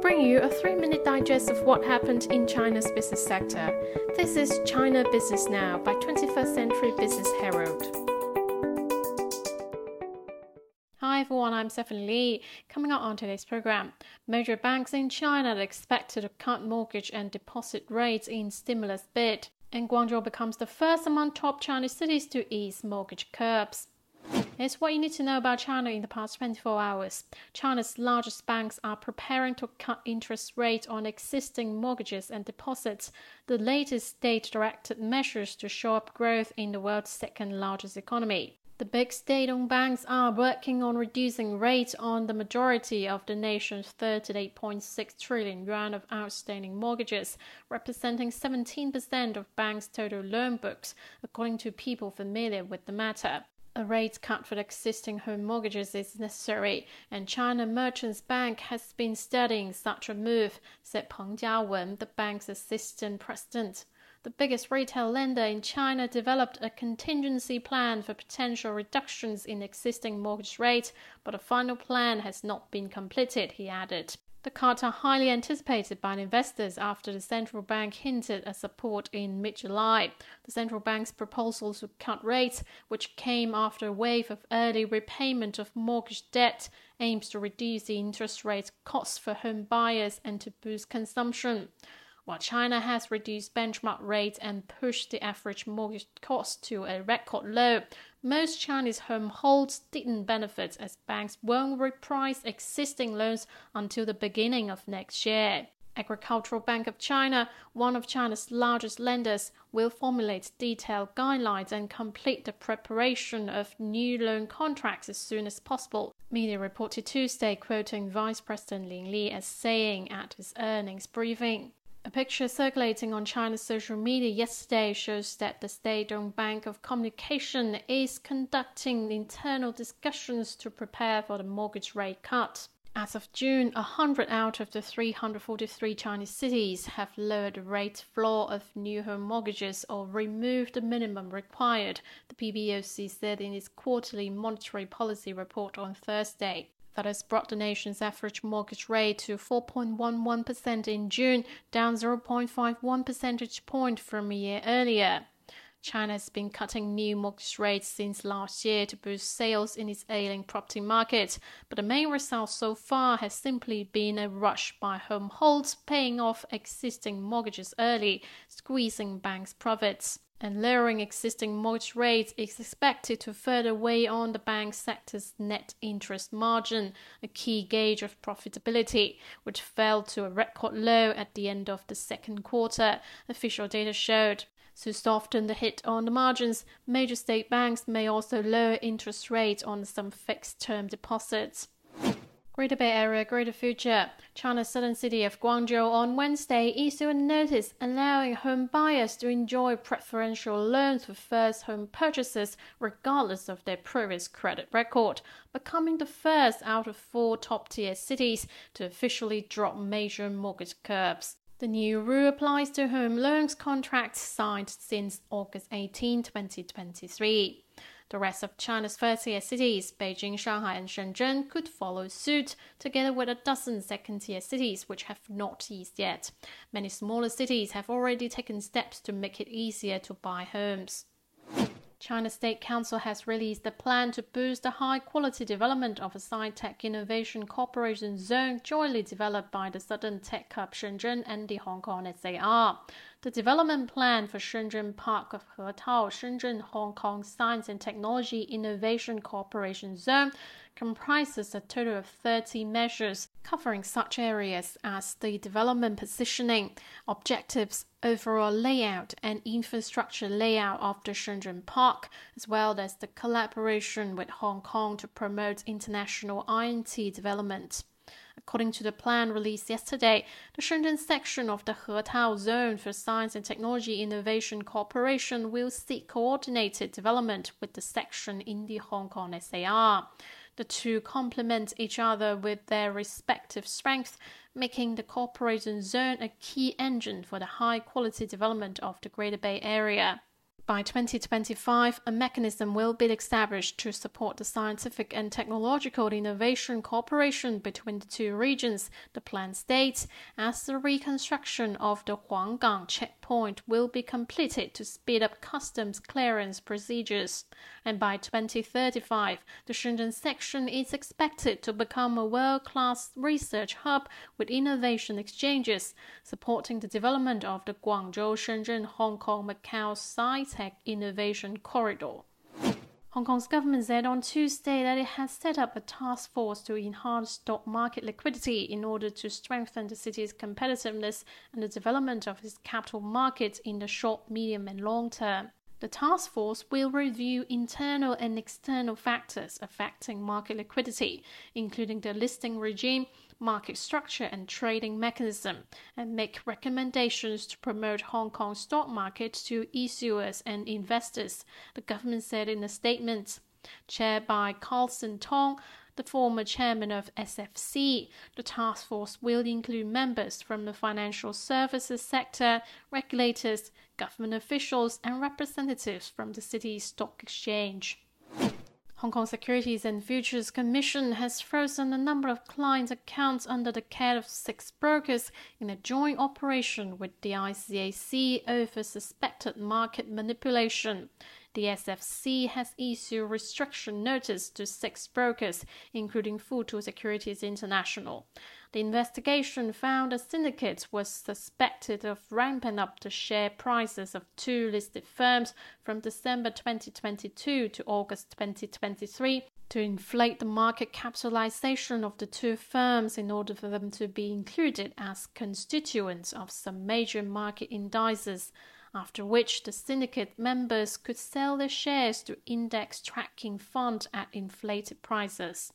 bring you a three minute digest of what happened in China's business sector. This is China Business Now by 21st Century Business Herald. Hi everyone, I'm Stephanie Lee. Coming up on today's program, major banks in China are expected to cut mortgage and deposit rates in stimulus bid, and Guangzhou becomes the first among top Chinese cities to ease mortgage curbs. Here's what you need to know about China in the past 24 hours. China's largest banks are preparing to cut interest rates on existing mortgages and deposits, the latest state directed measures to show up growth in the world's second largest economy. The big state owned banks are working on reducing rates on the majority of the nation's 38.6 trillion yuan of outstanding mortgages, representing 17% of banks' total loan books, according to people familiar with the matter. A rate cut for existing home mortgages is necessary, and China Merchants Bank has been studying such a move, said Peng Jiawen, the bank's assistant president. The biggest retail lender in China developed a contingency plan for potential reductions in existing mortgage rates, but a final plan has not been completed, he added. The cuts are highly anticipated by investors after the central bank hinted at support in mid July. The central bank's proposal to cut rates, which came after a wave of early repayment of mortgage debt, aims to reduce the interest rate costs for home buyers and to boost consumption. While China has reduced benchmark rates and pushed the average mortgage cost to a record low, most Chinese homeholds didn't benefit as banks won't reprice existing loans until the beginning of next year. Agricultural Bank of China, one of China's largest lenders, will formulate detailed guidelines and complete the preparation of new loan contracts as soon as possible. Media reported Tuesday, quoting Vice President Lin Li as saying at his earnings briefing. A picture circulating on China's social media yesterday shows that the state owned Bank of Communication is conducting internal discussions to prepare for the mortgage rate cut. As of June, 100 out of the 343 Chinese cities have lowered the rate floor of new home mortgages or removed the minimum required, the PBOC said in its quarterly monetary policy report on Thursday that has brought the nation's average mortgage rate to 4.11% in June, down 0.51 percentage point from a year earlier. China has been cutting new mortgage rates since last year to boost sales in its ailing property market, but the main result so far has simply been a rush by home homeholds paying off existing mortgages early, squeezing banks' profits and lowering existing mortgage rates is expected to further weigh on the bank sector's net interest margin, a key gauge of profitability, which fell to a record low at the end of the second quarter, official data showed. To soften the hit on the margins, major state banks may also lower interest rates on some fixed term deposits. Greater Bay Area Greater Future, China's southern city of Guangzhou on Wednesday issued a notice allowing home buyers to enjoy preferential loans for first home purchases regardless of their previous credit record, becoming the first out of four top tier cities to officially drop major mortgage curbs. The new rule applies to home loans contracts signed since August 18, 2023. The rest of China's first-tier cities, Beijing, Shanghai, and Shenzhen, could follow suit, together with a dozen second-tier cities which have not eased yet. Many smaller cities have already taken steps to make it easier to buy homes. China State Council has released a plan to boost the high quality development of a sci-tech innovation cooperation zone jointly developed by the Southern Tech Hub Shenzhen and the Hong Kong SAR. The development plan for Shenzhen Park of Hetao Shenzhen Hong Kong Science and Technology Innovation Cooperation Zone comprises a total of 30 measures covering such areas as the development positioning, objectives, overall layout, and infrastructure layout of the Shenzhen Park, as well as the collaboration with Hong Kong to promote international I&T development. According to the plan released yesterday, the Shenzhen section of the Hetao Zone for Science and Technology Innovation Cooperation will seek coordinated development with the section in the Hong Kong SAR. The two complement each other with their respective strengths, making the cooperation zone a key engine for the high quality development of the Greater Bay Area. By 2025, a mechanism will be established to support the scientific and technological innovation cooperation between the two regions, the plan states, as the reconstruction of the Huanggang checkpoint will be completed to speed up customs clearance procedures. And by 2035, the Shenzhen section is expected to become a world class research hub with innovation exchanges, supporting the development of the Guangzhou Shenzhen Hong Kong Macau sci Tech Innovation Corridor. Hong Kong's government said on Tuesday that it has set up a task force to enhance stock market liquidity in order to strengthen the city's competitiveness and the development of its capital markets in the short, medium, and long term. The task force will review internal and external factors affecting market liquidity, including the listing regime, market structure, and trading mechanism, and make recommendations to promote Hong Kong stock market to issuers and investors, the government said in a statement. Chaired by Carlson Tong, the former chairman of SFC. The task force will include members from the financial services sector, regulators, government officials, and representatives from the city's stock exchange. Hong Kong Securities and Futures Commission has frozen a number of clients' accounts under the care of six brokers in a joint operation with the ICAC over suspected market manipulation. The SFC has issued restriction notice to six brokers, including Futu Securities International. The investigation found the syndicate was suspected of ramping up the share prices of two listed firms from December 2022 to August 2023 to inflate the market capitalization of the two firms in order for them to be included as constituents of some major market indices after which the syndicate members could sell their shares to index tracking funds at inflated prices.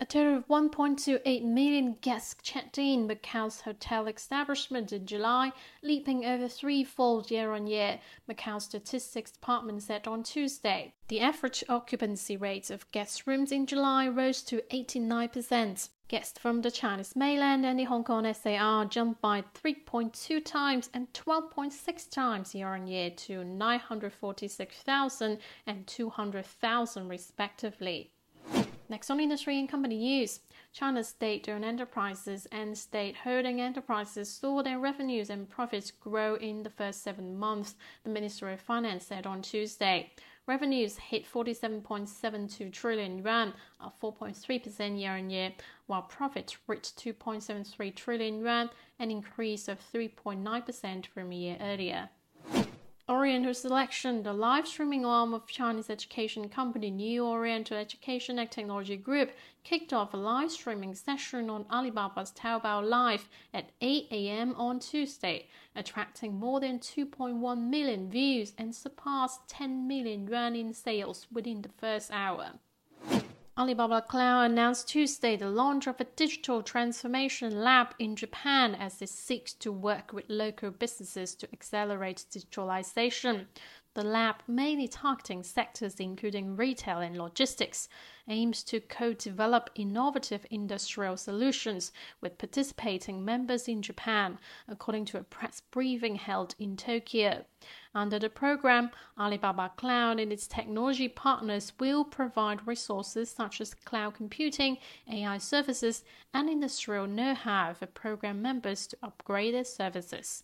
A total of 1.28 million guests checked in Macau's hotel establishment in July, leaping over threefold year on year, Macau Statistics Department said on Tuesday. The average occupancy rate of guest rooms in July rose to 89%. Guests from the Chinese mainland and the Hong Kong SAR jumped by 3.2 times and 12.6 times year on year to 946,000 and 200,000 respectively. Next on industry and company news. China's state-owned enterprises and state-holding enterprises saw their revenues and profits grow in the first seven months, the Ministry of Finance said on Tuesday. Revenues hit 47.72 trillion yuan, up 4.3% year on year, while profits reached 2.73 trillion yuan, an increase of 3.9% from a year earlier. Oriental Selection, the live streaming arm of Chinese education company New Oriental Education and Technology Group, kicked off a live streaming session on Alibaba's Taobao Live at 8 a.m. on Tuesday, attracting more than 2.1 million views and surpassed 10 million yuan in sales within the first hour. Alibaba Cloud announced Tuesday the launch of a digital transformation lab in Japan as it seeks to work with local businesses to accelerate digitalization. The lab, mainly targeting sectors including retail and logistics, aims to co develop innovative industrial solutions with participating members in Japan, according to a press briefing held in Tokyo. Under the program, Alibaba Cloud and its technology partners will provide resources such as cloud computing, AI services, and industrial know how for program members to upgrade their services.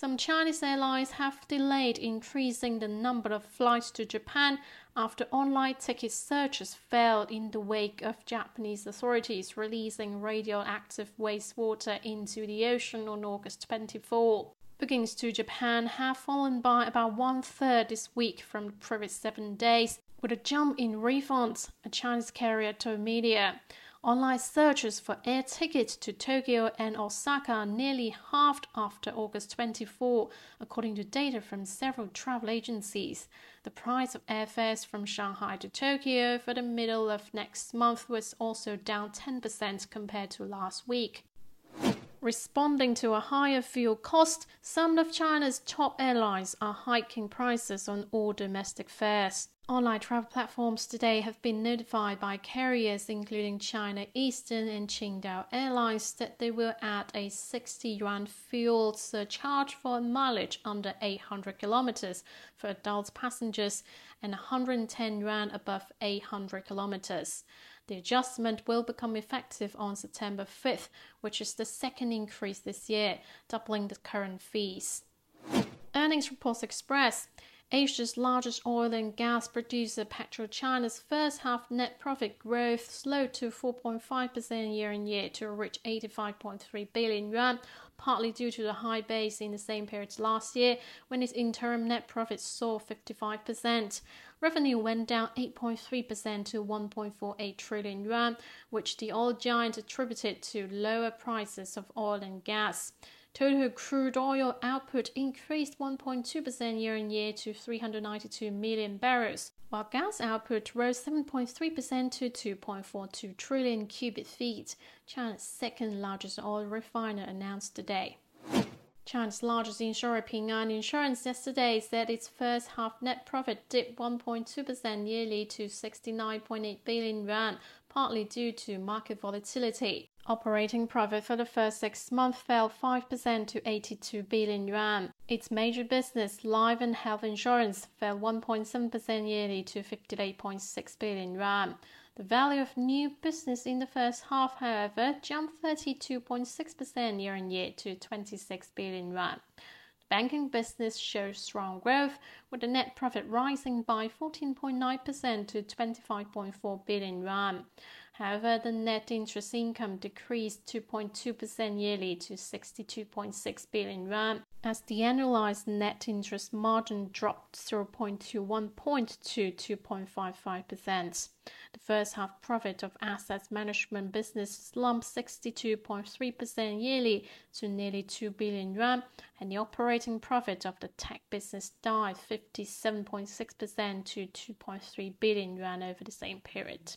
Some Chinese airlines have delayed increasing the number of flights to Japan after online ticket searches failed in the wake of Japanese authorities releasing radioactive wastewater into the ocean on August 24. Bookings to Japan have fallen by about one third this week from the previous seven days, with a jump in refunds, a Chinese carrier told media. Online searches for air tickets to Tokyo and Osaka nearly halved after August 24, according to data from several travel agencies. The price of airfares from Shanghai to Tokyo for the middle of next month was also down 10% compared to last week. Responding to a higher fuel cost, some of China's top airlines are hiking prices on all domestic fares. Online travel platforms today have been notified by carriers including China Eastern and Qingdao Airlines that they will add a 60 yuan fuel surcharge for mileage under 800 kilometers for adult passengers and 110 yuan above 800 kilometers. The adjustment will become effective on September 5th, which is the second increase this year, doubling the current fees. Earnings reports express Asia's largest oil and gas producer, PetroChina's first half net profit growth slowed to 4.5% year on year to reach 85.3 billion yuan, partly due to the high base in the same period last year when its interim net profit saw 55%. Revenue went down 8.3% to 1.48 trillion yuan, which the oil giant attributed to lower prices of oil and gas. Total crude oil output increased 1.2% year on year to 392 million barrels, while gas output rose 7.3% to 2.42 trillion cubic feet. China's second largest oil refiner announced today. China's largest insurer Ping An Insurance yesterday said its first half net profit dipped 1.2% yearly to 69.8 billion yuan, partly due to market volatility. Operating profit for the first six months fell 5% to 82 billion yuan. Its major business, life and health insurance, fell 1.7% yearly to 58.6 billion yuan. The value of new business in the first half, however, jumped 32.6% year on year to 26 billion yuan. The banking business showed strong growth, with the net profit rising by 14.9% to 25.4 billion yuan. However, the net interest income decreased 2.2% yearly to 62.6 billion yuan, as the annualized net interest margin dropped 0.21 point to 2.55%. The first half profit of assets management business slumped 62.3% yearly to nearly 2 billion yuan, and the operating profit of the tech business died 57.6% to 2.3 billion yuan over the same period.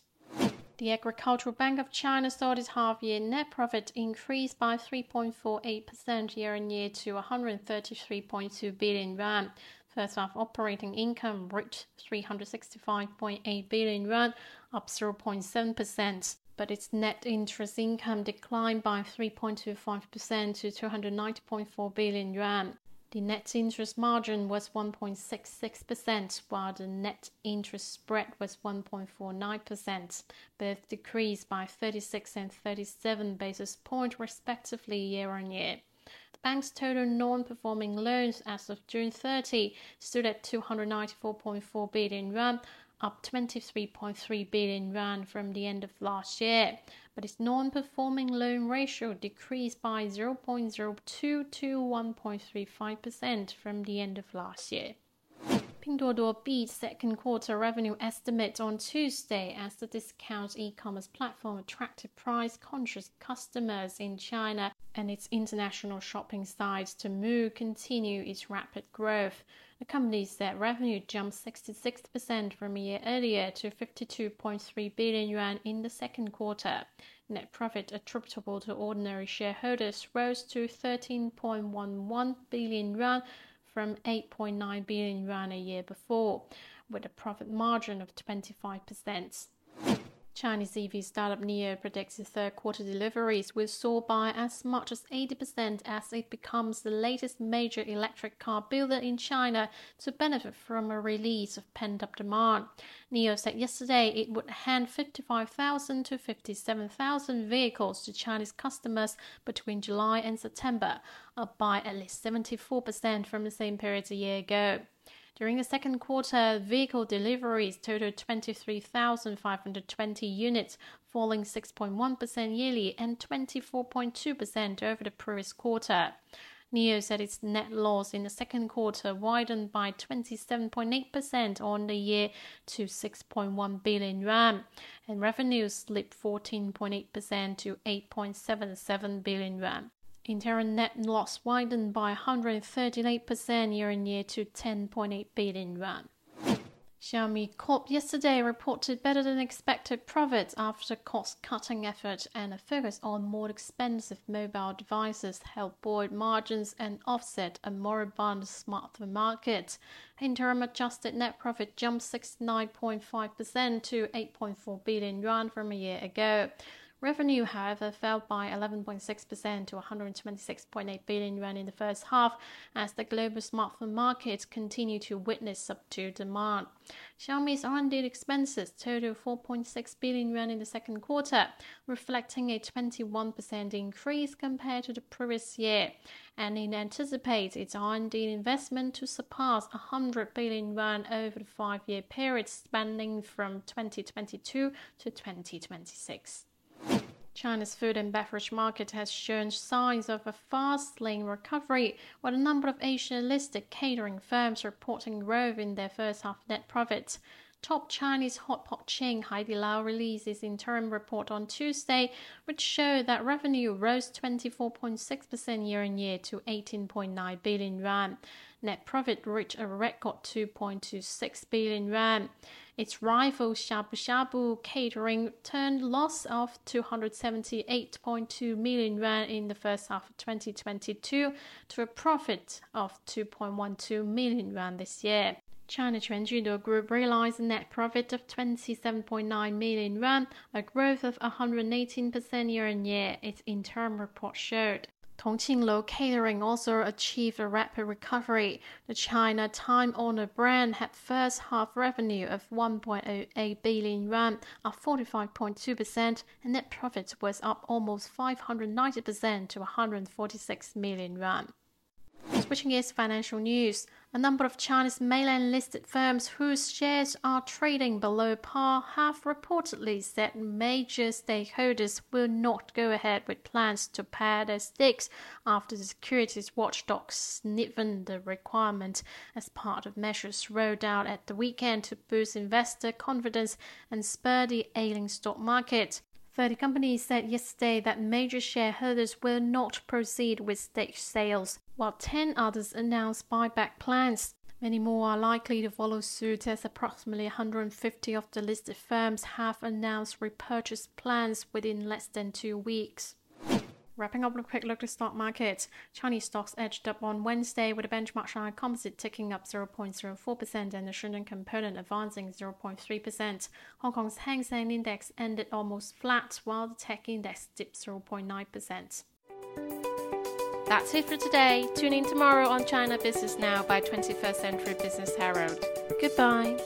The Agricultural Bank of China saw its half-year net profit increase by 3.48% year-on-year to 133.2 billion yuan. First half operating income reached 365.8 billion yuan, up 0.7%, but its net interest income declined by 3.25% to 290.4 billion yuan. The net interest margin was 1.66%, while the net interest spread was 1.49%. Both decreased by 36 and 37 basis points respectively year on year. The bank's total non-performing loans as of June 30 stood at 294.4 billion yuan, up 23.3 billion yuan from the end of last year but its non-performing loan ratio decreased by 0.02 to 1.35% from the end of last year. Pinduoduo beat second quarter revenue estimate on Tuesday as the discount e-commerce platform attracted price-conscious customers in China and its international shopping sites Temu continue its rapid growth. The company said revenue jumped 66% from a year earlier to 52.3 billion yuan in the second quarter. Net profit attributable to ordinary shareholders rose to 13.11 billion yuan from 8.9 billion yuan a year before, with a profit margin of 25%. Chinese EV startup NIO predicts its third quarter deliveries will soar by as much as 80% as it becomes the latest major electric car builder in China to benefit from a release of pent up demand. NIO said yesterday it would hand 55,000 to 57,000 vehicles to Chinese customers between July and September, up by at least 74% from the same period a year ago. During the second quarter, vehicle deliveries totaled 23,520 units, falling 6.1% yearly and 24.2% over the previous quarter. NIO said its net loss in the second quarter widened by 27.8% on the year to 6.1 billion yuan, and revenues slipped 14.8% to 8.77 billion yuan. Interim net loss widened by 138% year-on-year to 10.8 billion yuan. Xiaomi Corp yesterday reported better than expected profits after cost cutting effort and a focus on more expensive mobile devices helped buoy margins and offset a more moribund smartphone market. Interim adjusted net profit jumped 69.5% to 8.4 billion yuan from a year ago. Revenue, however, fell by 11.6% to 126.8 billion yuan in the first half as the global smartphone market continued to witness subdued demand. Xiaomi's R&D expenses totaled 4.6 billion yuan in the second quarter, reflecting a 21% increase compared to the previous year, and it anticipates its R&D investment to surpass 100 billion yuan over the five-year period spanning from 2022 to 2026. China's food and beverage market has shown signs of a fast-lane recovery, with a number of Asia-listed catering firms reporting growth in their first-half net profits. Top Chinese hot pot chain Haidilao released its interim report on Tuesday, which showed that revenue rose 24.6% year-on-year to 18.9 billion yuan. Net profit reached a record 2.26 billion yuan. Its rival Xiabuxiabu Catering turned loss of 278.2 million yuan in the first half of 2022 to a profit of 2.12 million yuan this year. China Quanjude Group realized a net profit of 27.9 million yuan, a growth of 118% year-on-year, its interim report showed. Tongqinglou Catering also achieved a rapid recovery. The China time-honored brand had first half revenue of 1.08 billion yuan, up 45.2%, and net profit was up almost 590% to 146 million yuan. Switching gears financial news, a number of China's mainland listed firms whose shares are trading below par have reportedly said major stakeholders will not go ahead with plans to pare their stakes after the securities watchdog stiffened the requirement as part of measures rolled out at the weekend to boost investor confidence and spur the ailing stock market. 30 companies said yesterday that major shareholders will not proceed with stake sales, while 10 others announced buyback plans. Many more are likely to follow suit as approximately 150 of the listed firms have announced repurchase plans within less than two weeks. Wrapping up with a quick look at the stock market, Chinese stocks edged up on Wednesday with the benchmark Shanghai Composite ticking up 0.04% and the Shenzhen Component advancing 0.3%. Hong Kong's Hang Seng Index ended almost flat, while the Tech Index dipped 0.9%. That's it for today. Tune in tomorrow on China Business Now by 21st Century Business Herald. Goodbye.